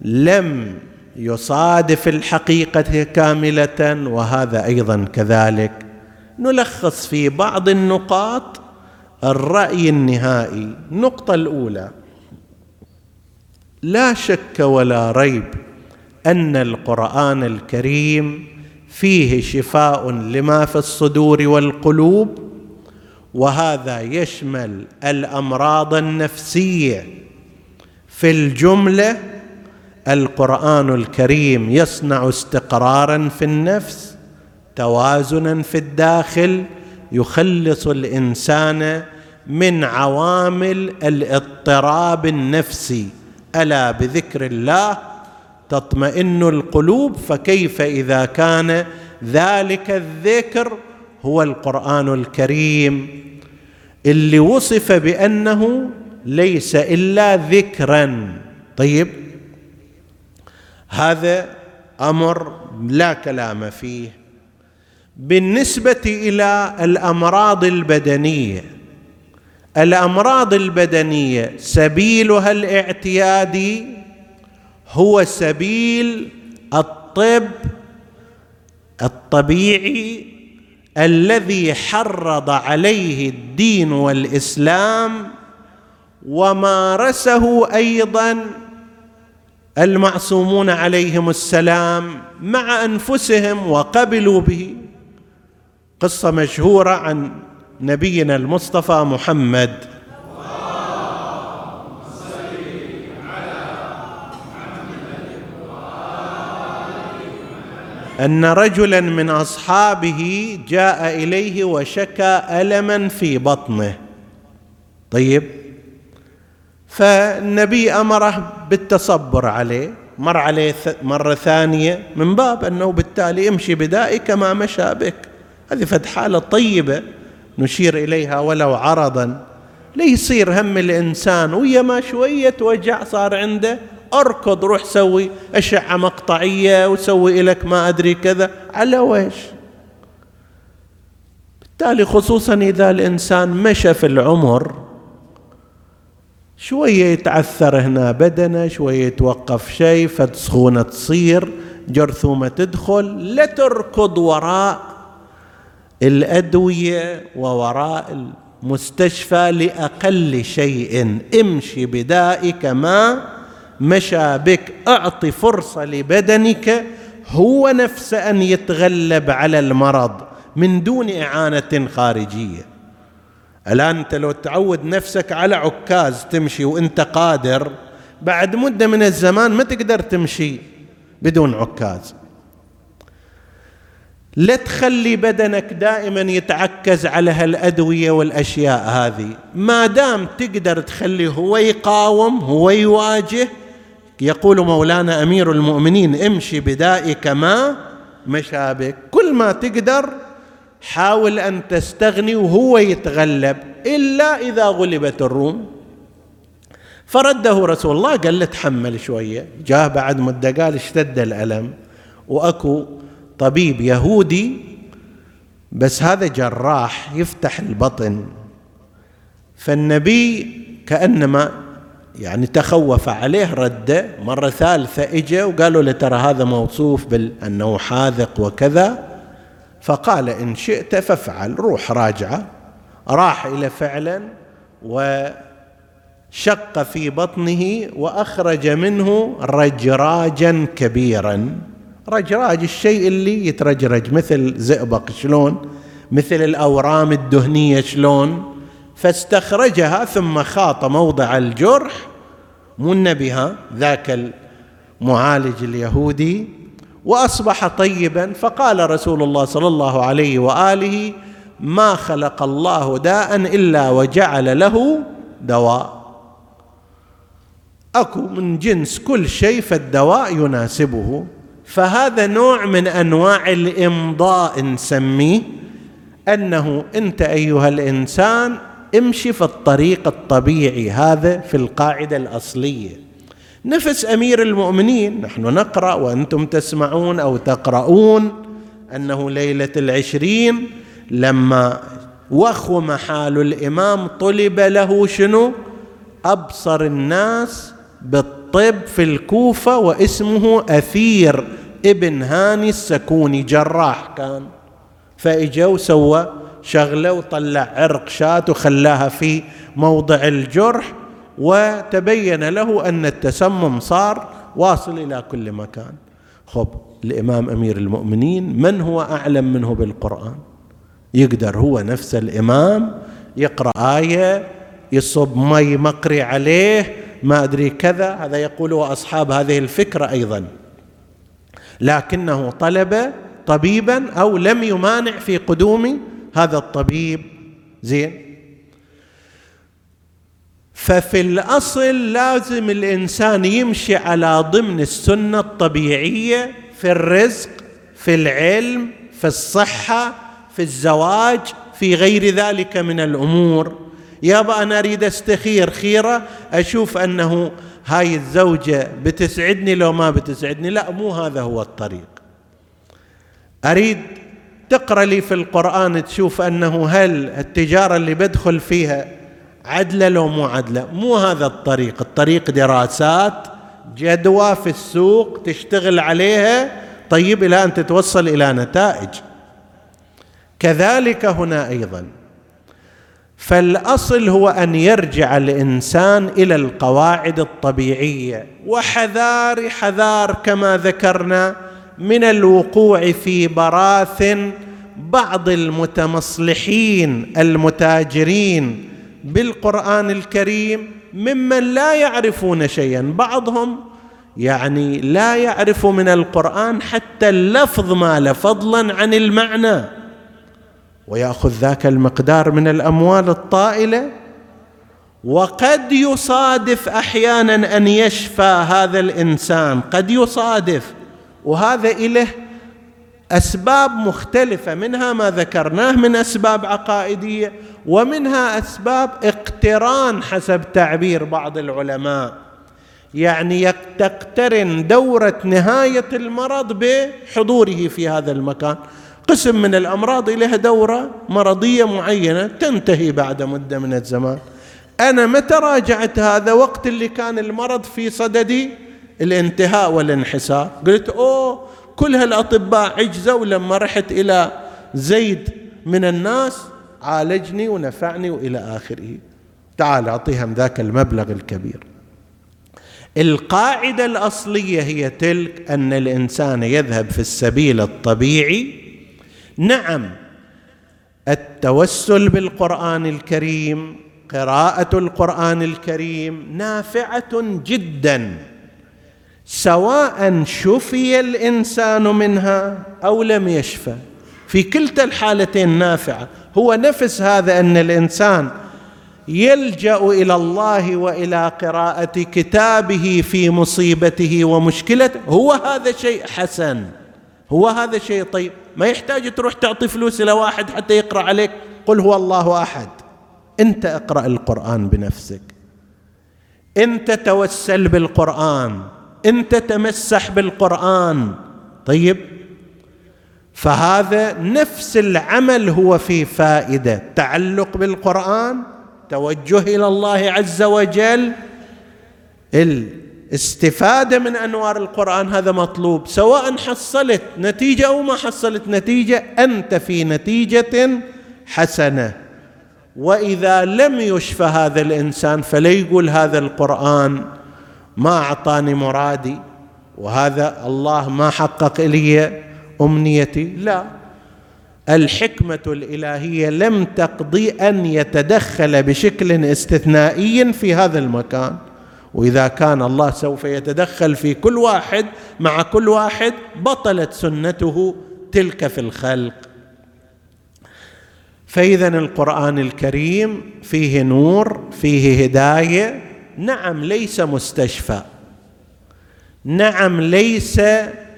لم يصادف الحقيقة كاملة وهذا أيضا كذلك. نلخص في بعض النقاط الرأي النهائي. النقطة الأولى لا شك ولا ريب أن القرآن الكريم فيه شفاء لما في الصدور والقلوب وهذا يشمل الأمراض النفسية في الجملة القرآن الكريم يصنع استقرارا في النفس توازنا في الداخل يخلص الإنسان من عوامل الاضطراب النفسي. ألا بذكر الله؟ تطمئن القلوب؟ فكيف إذا كان ذلك الذكر هو القرآن الكريم؟ اللي وصف بأنه ليس إلا ذكرا. طيب هذا أمر لا كلام فيه. بالنسبة إلى الأمراض البدنية الأمراض البدنية سبيلها الاعتيادي هو سبيل الطب الطبيعي الذي حرض عليه الدين والإسلام ومارسه أيضا المعصومون عليهم السلام مع أنفسهم وقبلوا به. قصة مشهورة عن نبينا المصطفى محمد. أن رجلا من أصحابه جاء إليه وشكى الما في بطنه. طيب فالنبي أمره بالتصبر عليه مر عليه مرة ثانية من باب أنه بالتالي يمشي بدائي كما مشى بك. هذه فد حالة طيبة نشير إليها ولو عرضا. ليصير هم الإنسان ويا ما شوية وجع صار عنده أركض روح سوي أشعة مقطعية وسوي لك ما أدري كذا. على ويش بالتالي خصوصا إذا الإنسان مشى في العمر شوية يتعثر هنا بدنه شوية يتوقف شيء فسخونه تصير. جرثومة تدخل لا تركض وراء الأدوية ووراء المستشفى لأقل شيء. امشي بدائك ما مشى بك. أعطي فرصة لبدنك. هو نفسه أن يتغلب على المرض من دون إعانة خارجية. الان أنت لو تعود نفسك على عكاز تمشي وإنت قادر بعد مدة من الزمان ما تقدر تمشي بدون عكاز. لا تخلي بدنك دائما يتعكز على هالأدوية والأشياء هذه. ما دام تقدر تخليه هو يقاوم هو يواجه يقول مولانا أمير المؤمنين امشي بدائك ما مشى بك. كل ما تقدر حاول أن تستغني وهو يتغلب إلا إذا غلبت الروم. فرده رسول الله قال له تحمل شوية. جاه بعد مدة قال اشتد الألم. وأكو طبيب يهودي بس هذا جراح يفتح البطن. فالنبي كأنما يعني تخوف عليه رده مرة ثالثة اجى وقالوا له ترى هذا موصوف بأنه حاذق وكذا. فقال إن شئت فافعل روح راجعة راح إلى فعلا وشق في بطنه وأخرج منه رجراجا كبيرا. رجراج الشيء اللي يترجرج مثل زئبق شلون؟ مثل الأورام الدهنية شلون؟ فاستخرجها ثم خاط موضع الجرح مو النبي ها؟ ذاك المعالج اليهودي. وأصبح طيبا فقال رسول الله صلى الله عليه وآله ما خلق الله داء إلا وجعل له دواء. أكو من جنس كل شيء فالدواء يناسبه فهذا نوع من أنواع الإمضاء نسميه أنه أنت أيها الإنسان امشي في الطريق الطبيعي هذا في القاعدة الأصلية. نفس أمير المؤمنين. نحن نقرأ وأنتم تسمعون أو تقرؤون أنه ليلة العشرين لما وخم حال الإمام طلب له شنو؟ أبصر الناس بالطب في الكوفة واسمه أثير ابن هاني السكوني جراح كان. فإجا وسوى شغلة وطلع عرق شاة وخلاها في موضع الجرح وتبين له أن التسمم صار واصل إلى كل مكان. خب الإمام أمير المؤمنين من هو أعلم منه بالقرآن؟ يقدر هو نفس الإمام يقرأ آية يصب مي مقري عليه ما أدري كذا هذا يقول اصحاب هذه الفكرة أيضا. لكنه طلب طبيبا أو لم يمانع في قدوم هذا الطبيب. زين؟ ففي الأصل لازم الإنسان يمشي على ضمن السنة الطبيعية في الرزق في العلم في الصحة في الزواج في غير ذلك من الأمور. يابا أنا أريد استخير خيرة أشوف أنه هاي الزوجة بتسعدني لو ما بتسعدني. لا مو هذا هو الطريق. أريد تقرأ لي في القرآن تشوف أنه هل التجارة اللي بدخل فيها عدله لو مو عدله مو هذا الطريق. الطريق دراسات جدوى في السوق تشتغل عليها. طيب إلى أن تتوصل إلى نتائج. كذلك هنا أيضا. فالأصل هو أن يرجع الإنسان إلى القواعد الطبيعية. وحذار حذار كما ذكرنا من الوقوع في براثن بعض المتمصلحين المتاجرين. بالقرآن الكريم ممن لا يعرفون شيئا. بعضهم يعني لا يعرف من القرآن حتى اللفظ ما فضلا عن المعنى. ويأخذ ذاك المقدار من الأموال الطائلة. وقد يصادف أحيانا أن يشفى هذا الإنسان. قد يصادف. وهذا إله أسباب مختلفة. منها ما ذكرناه من أسباب عقائدية. ومنها أسباب اقتران حسب تعبير بعض العلماء. يعني تقترن دورة نهاية المرض بحضوره في هذا المكان. قسم من الأمراض لها دورة مرضية معينة تنتهي بعد مدة من الزمان. أنا متى راجعت هذا وقت اللي كان المرض في صدد الانتهاء والانحسار. قلت أوه كل هالأطباء عجزوا لما رحت إلى زيد من الناس عالجني ونفعني وإلى آخره. تعال أعطيهم ذاك المبلغ الكبير. القاعدة الأصلية هي تلك أن الإنسان يذهب في السبيل الطبيعي. نعم التوسل بالقرآن الكريم قراءة القرآن الكريم نافعة جدا سواء شفي الإنسان منها أو لم يشفى. في كلتا الحالتين نافعة. هو نفس هذا أن الإنسان يلجأ إلى الله وإلى قراءة كتابه في مصيبته ومشكلته. هو هذا شيء حسن. هو هذا شيء طيب. ما يحتاج تروح تعطي فلوس إلى واحد حتى يقرأ عليك. قل هو الله أحد. أنت اقرأ القرآن بنفسك. أنت توسل بالقرآن. أنت تمسح بالقرآن. طيب؟ فهذا نفس العمل هو في فائدة. تعلق بالقرآن توجه إلى الله عز وجل. الاستفادة من أنوار القرآن هذا مطلوب سواء حصلت نتيجة أو ما حصلت نتيجة أنت في نتيجة حسنة. وإذا لم يشفى هذا الإنسان فلا يقول هذا القرآن ما أعطاني مرادي وهذا الله ما حقق لي أمنيتي؟ لا. الحكمة الإلهية لم تقضي أن يتدخل بشكل استثنائي في هذا المكان. وإذا كان الله سوف يتدخل في كل واحد مع كل واحد بطلت سنته تلك في الخلق. فاذا القرآن الكريم فيه نور فيه هداية. نعم ليس مستشفى. نعم ليس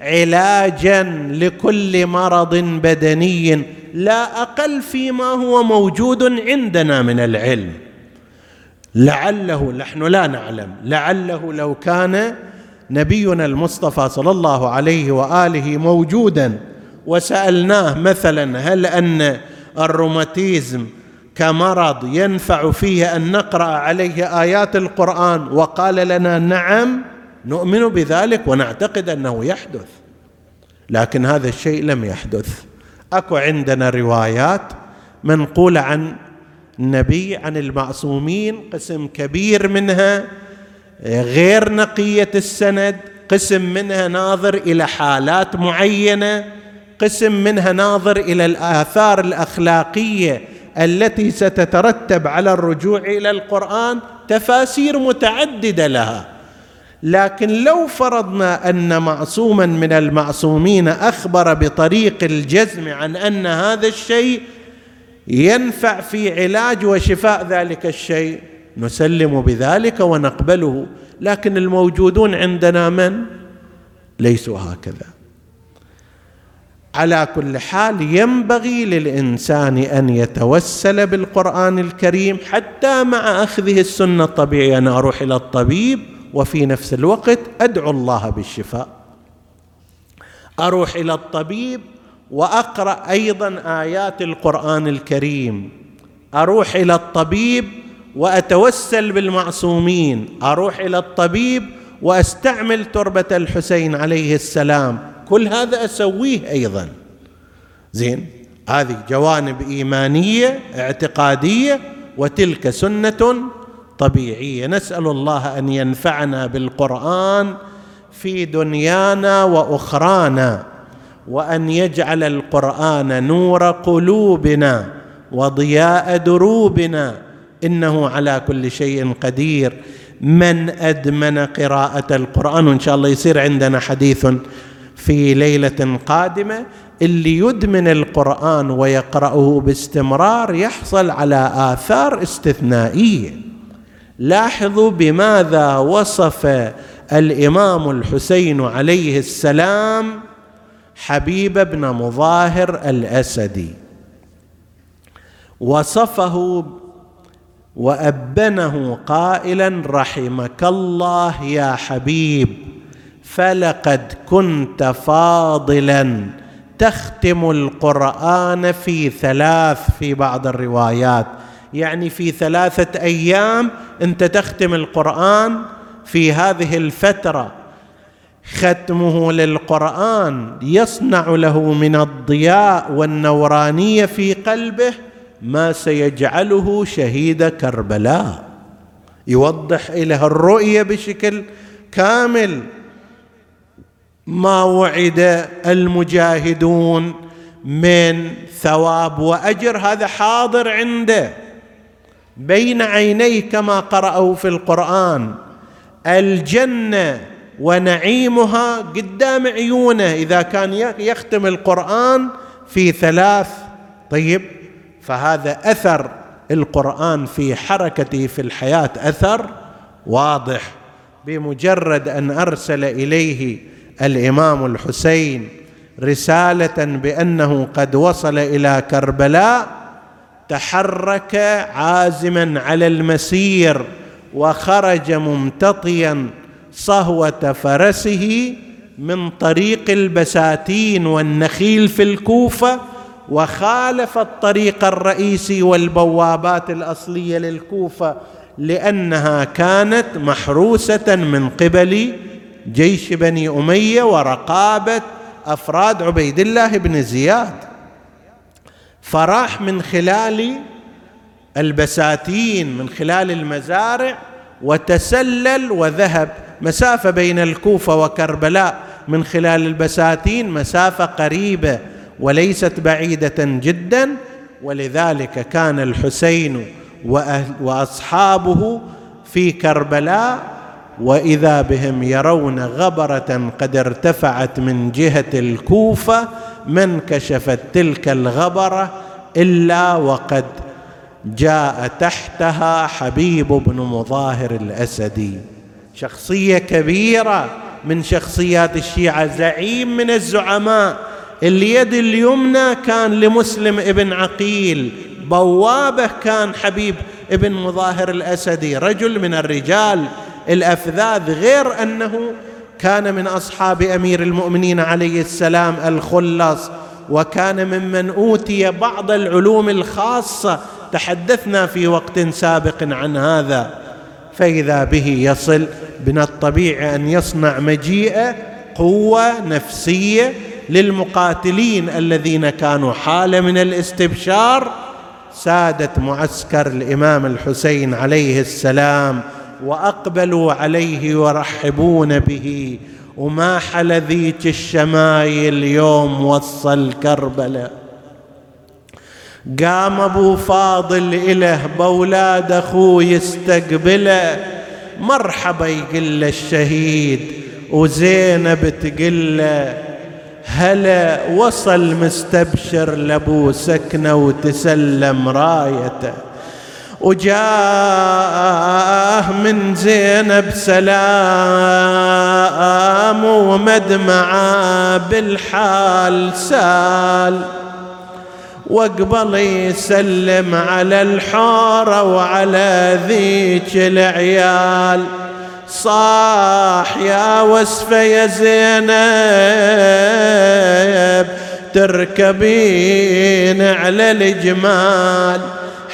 علاجا لكل مرض بدني لا أقل فيما هو موجود عندنا من العلم. لعله نحن لا نعلم لعله لو كان نبينا المصطفى صلى الله عليه وآله موجودا وسألناه مثلا هل أن الروماتيزم كمرض ينفع فيه أن نقرأ عليه آيات القرآن وقال لنا نعم نؤمن بذلك ونعتقد أنه يحدث. لكن هذا الشيء لم يحدث. أكو عندنا روايات منقولة عن النبي عن المعصومين قسم كبير منها غير نقية السند قسم منها ناظر إلى حالات معينة قسم منها ناظر إلى الآثار الأخلاقية التي ستترتب على الرجوع إلى القرآن تفاسير متعددة لها. لكن لو فرضنا أن معصوما من المعصومين أخبر بطريق الجزم عن أن هذا الشيء ينفع في علاج وشفاء ذلك الشيء نسلم بذلك ونقبله. لكن الموجودون عندنا من؟ ليسوا هكذا. على كل حال ينبغي للإنسان أن يتوسل بالقرآن الكريم حتى مع أخذه السنة الطبيعية. أنا أروح إلى الطبيب وفي نفس الوقت أدعو الله بالشفاء. أروح إلى الطبيب وأقرأ أيضا آيات القرآن الكريم. أروح إلى الطبيب وأتوسل بالمعصومين. أروح إلى الطبيب وأستعمل تربة الحسين عليه السلام. كل هذا أسويه أيضا. زين هذه جوانب إيمانية اعتقادية وتلك سنة طبيعية. نسأل الله أن ينفعنا بالقرآن في دنيانا وأخرانا وأن يجعل القرآن نور قلوبنا وضياء دروبنا. إنه على كل شيء قدير. من أدمن قراءة القرآن؟ وإن شاء الله يصير عندنا حديث في ليلة قادمة. اللي يدمن القرآن ويقرأه باستمرار يحصل على آثار استثنائية. لاحظوا بماذا وصف الإمام الحسين عليه السلام حبيب بن مظاهر الأسدي. وصفه وأبنه قائلا رحمك الله يا حبيب فلقد كنت فاضلا. تختم القرآن في ثلاث في بعض الروايات. يعني في ثلاثة أيام أنت تختم القرآن في هذه الفترة. ختمه للقرآن يصنع له من الضياء والنورانية في قلبه ما سيجعله شهيد كربلاء. يوضح له الرؤية بشكل كامل ما وعد المجاهدون من ثواب وأجر. هذا حاضر عنده. بين عينيه كما قرأوا في القرآن. الجنة ونعيمها قدام عيونه إذا كان يختم القرآن في ثلاث. طيب فهذا أثر القرآن في حركته في الحياة أثر واضح. بمجرد أن أرسل إليه الإمام الحسين رسالة بأنه قد وصل إلى كربلاء تحرك عازما على المسير وخرج ممتطيا صهوة فرسه من طريق البساتين والنخيل في الكوفة وخالف الطريق الرئيسي والبوابات الأصلية للكوفة لأنها كانت محروسة من قبل جيش بني أمية ورقابة أفراد عبيد الله بن زياد. فراح من خلال البساتين من خلال المزارع وتسلل وذهب. مسافة بين الكوفة وكربلاء من خلال البساتين مسافة قريبة وليست بعيدة جدا. ولذلك كان الحسين وأصحابه في كربلاء وإذا بهم يرون غبرة قد ارتفعت من جهة الكوفة ما انكشفت تلك الغبرة إلا وقد جاء تحتها حبيب بن مظاهر الأسدي. شخصية كبيرة من شخصيات الشيعة زعيم من الزعماء. اليد اليمنى كان لمسلم ابن عقيل بوابة كان حبيب ابن مظاهر الأسدي. رجل من الرجال. الأفذاذ غير أنه كان من أصحاب أمير المؤمنين عليه السلام الخلص وكان ممن أوتي بعض العلوم الخاصة تحدثنا في وقت سابق عن هذا. فإذا به يصل من الطبيعي أن يصنع مجيئه قوة نفسية للمقاتلين الذين كانوا حالة من الاستبشار سادت معسكر الإمام الحسين عليه السلام وأقبلوا عليه يرحبون به. وما حل ذيك الشمايل يوم وصل كربلاء. قام أبو فاضل إله بأولاد أخوه يستقبله. مرحبا يقول الشهيد وزينب تقول له هلا وصل مستبشر لأبو سكنة وتسلم رايته. وجاه من زينب سلام ومدمعة بالحال سال. واقبل يسلم على الحارة وعلى ذيك العيال. صاح يا وسفة يا زينب تركبين على الجمال.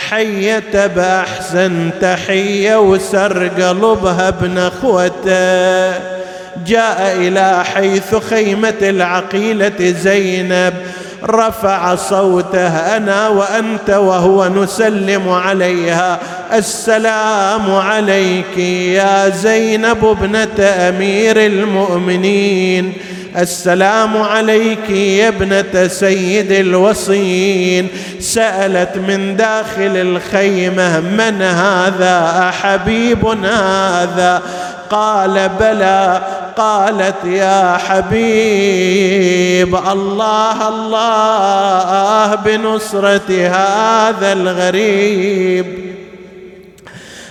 حية بأحسن تحية وسر قلبها ابن أخوته. جاء إلى حيث خيمة العقيلة زينب رفع صوته أنا وأنت وهو نسلم عليها. السلام عليك يا زينب ابنة أمير المؤمنين. السلام عليك يا ابنة سيد الوصين سألت من داخل الخيمة من هذا أحبيب هذا؟ قال بلى قالت يا حبيب الله الله بنصرة هذا الغريب.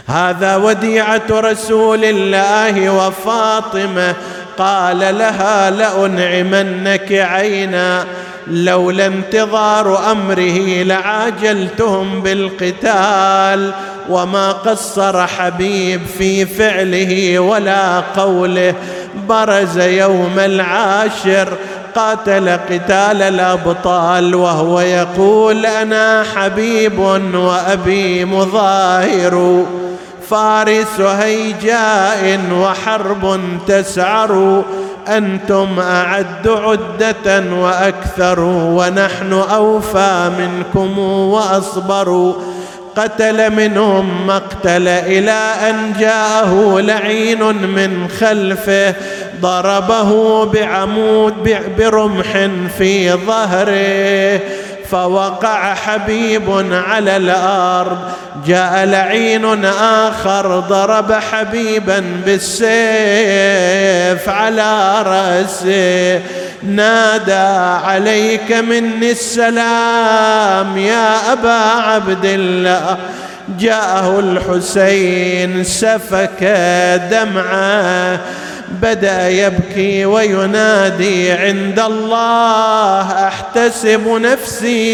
هذا وديعة رسول الله وفاطمة قال لها لأنعمنك عينا لولا انتظار أمره لعاجلتهم بالقتال وما قصر حبيب في فعله ولا قوله برز يوم العاشر قاتل قتال الأبطال وهو يقول أنا حبيب وأبي مظاهر فارس هيجاء وحرب تسعر أنتم أعد عدة وأكثر ونحن أوفى منكم وأصبر. قتل منهم مقتل إلى أن جاءه لعين من خلفه ضربه بعمود برمح في ظهره. فوقع حبيب على الأرض. جاء لعين آخر ضرب حبيبا بالسيف على رأسه. نادى عليك مني السلام يا أبا عبد الله. جاءه الحسين سفك دمعه. بدا يبكي وينادي عند الله أحتسب نفسي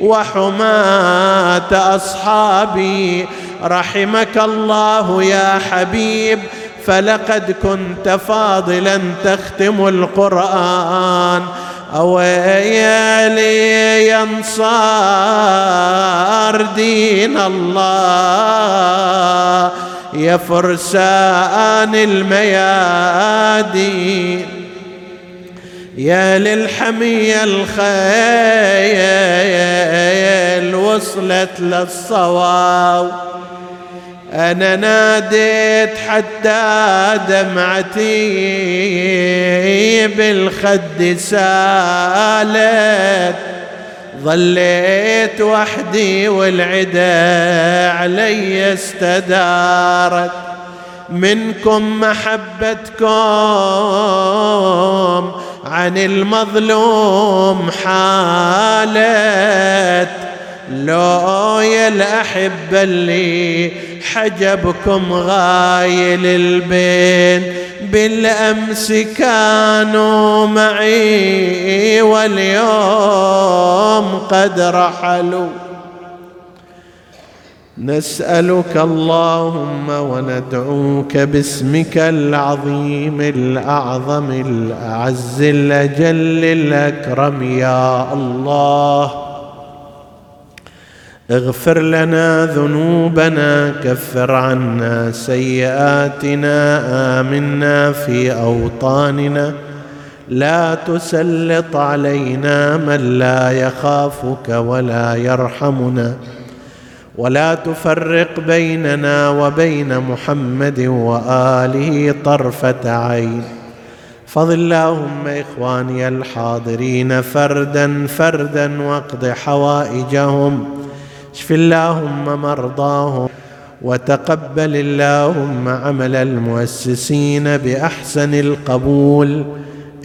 وحماة أصحابي. رحمك الله يا حبيب فلقد كنت فاضلا تختم القرآن. أويلي ينصار دين الله؟ يا فرسان الميادين يا للحمية الخيل وصلت للصواب أنا ناديت حتى دمعتي بالخد سالت ظليت وحدي والعدا علي استدارت. منكم محبتكم عن المظلوم حالت. لو يا الأحبة اللي حجبكم غايل البين بالأمس كانوا معي واليوم قد رحلوا. نسألك اللهم وندعوك باسمك العظيم الأعظم الأعز الأجل الأكرم يا الله. اغفر لنا ذنوبنا كفر عنا سيئاتنا آمنا في أوطاننا. لا تسلط علينا من لا يخافك ولا يرحمنا. ولا تفرق بيننا وبين محمد وآله طرفة عين. فضل اللهم إخواني الحاضرين فردا فردا واقض حوائجهم. اشف اللهم مرضاهم وتقبل اللهم عمل المؤسسين بأحسن القبول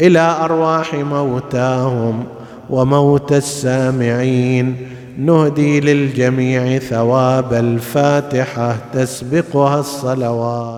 إلى أرواح موتاهم وموتى السامعين. نهدي للجميع ثواب الفاتحة تسبقها الصلوات.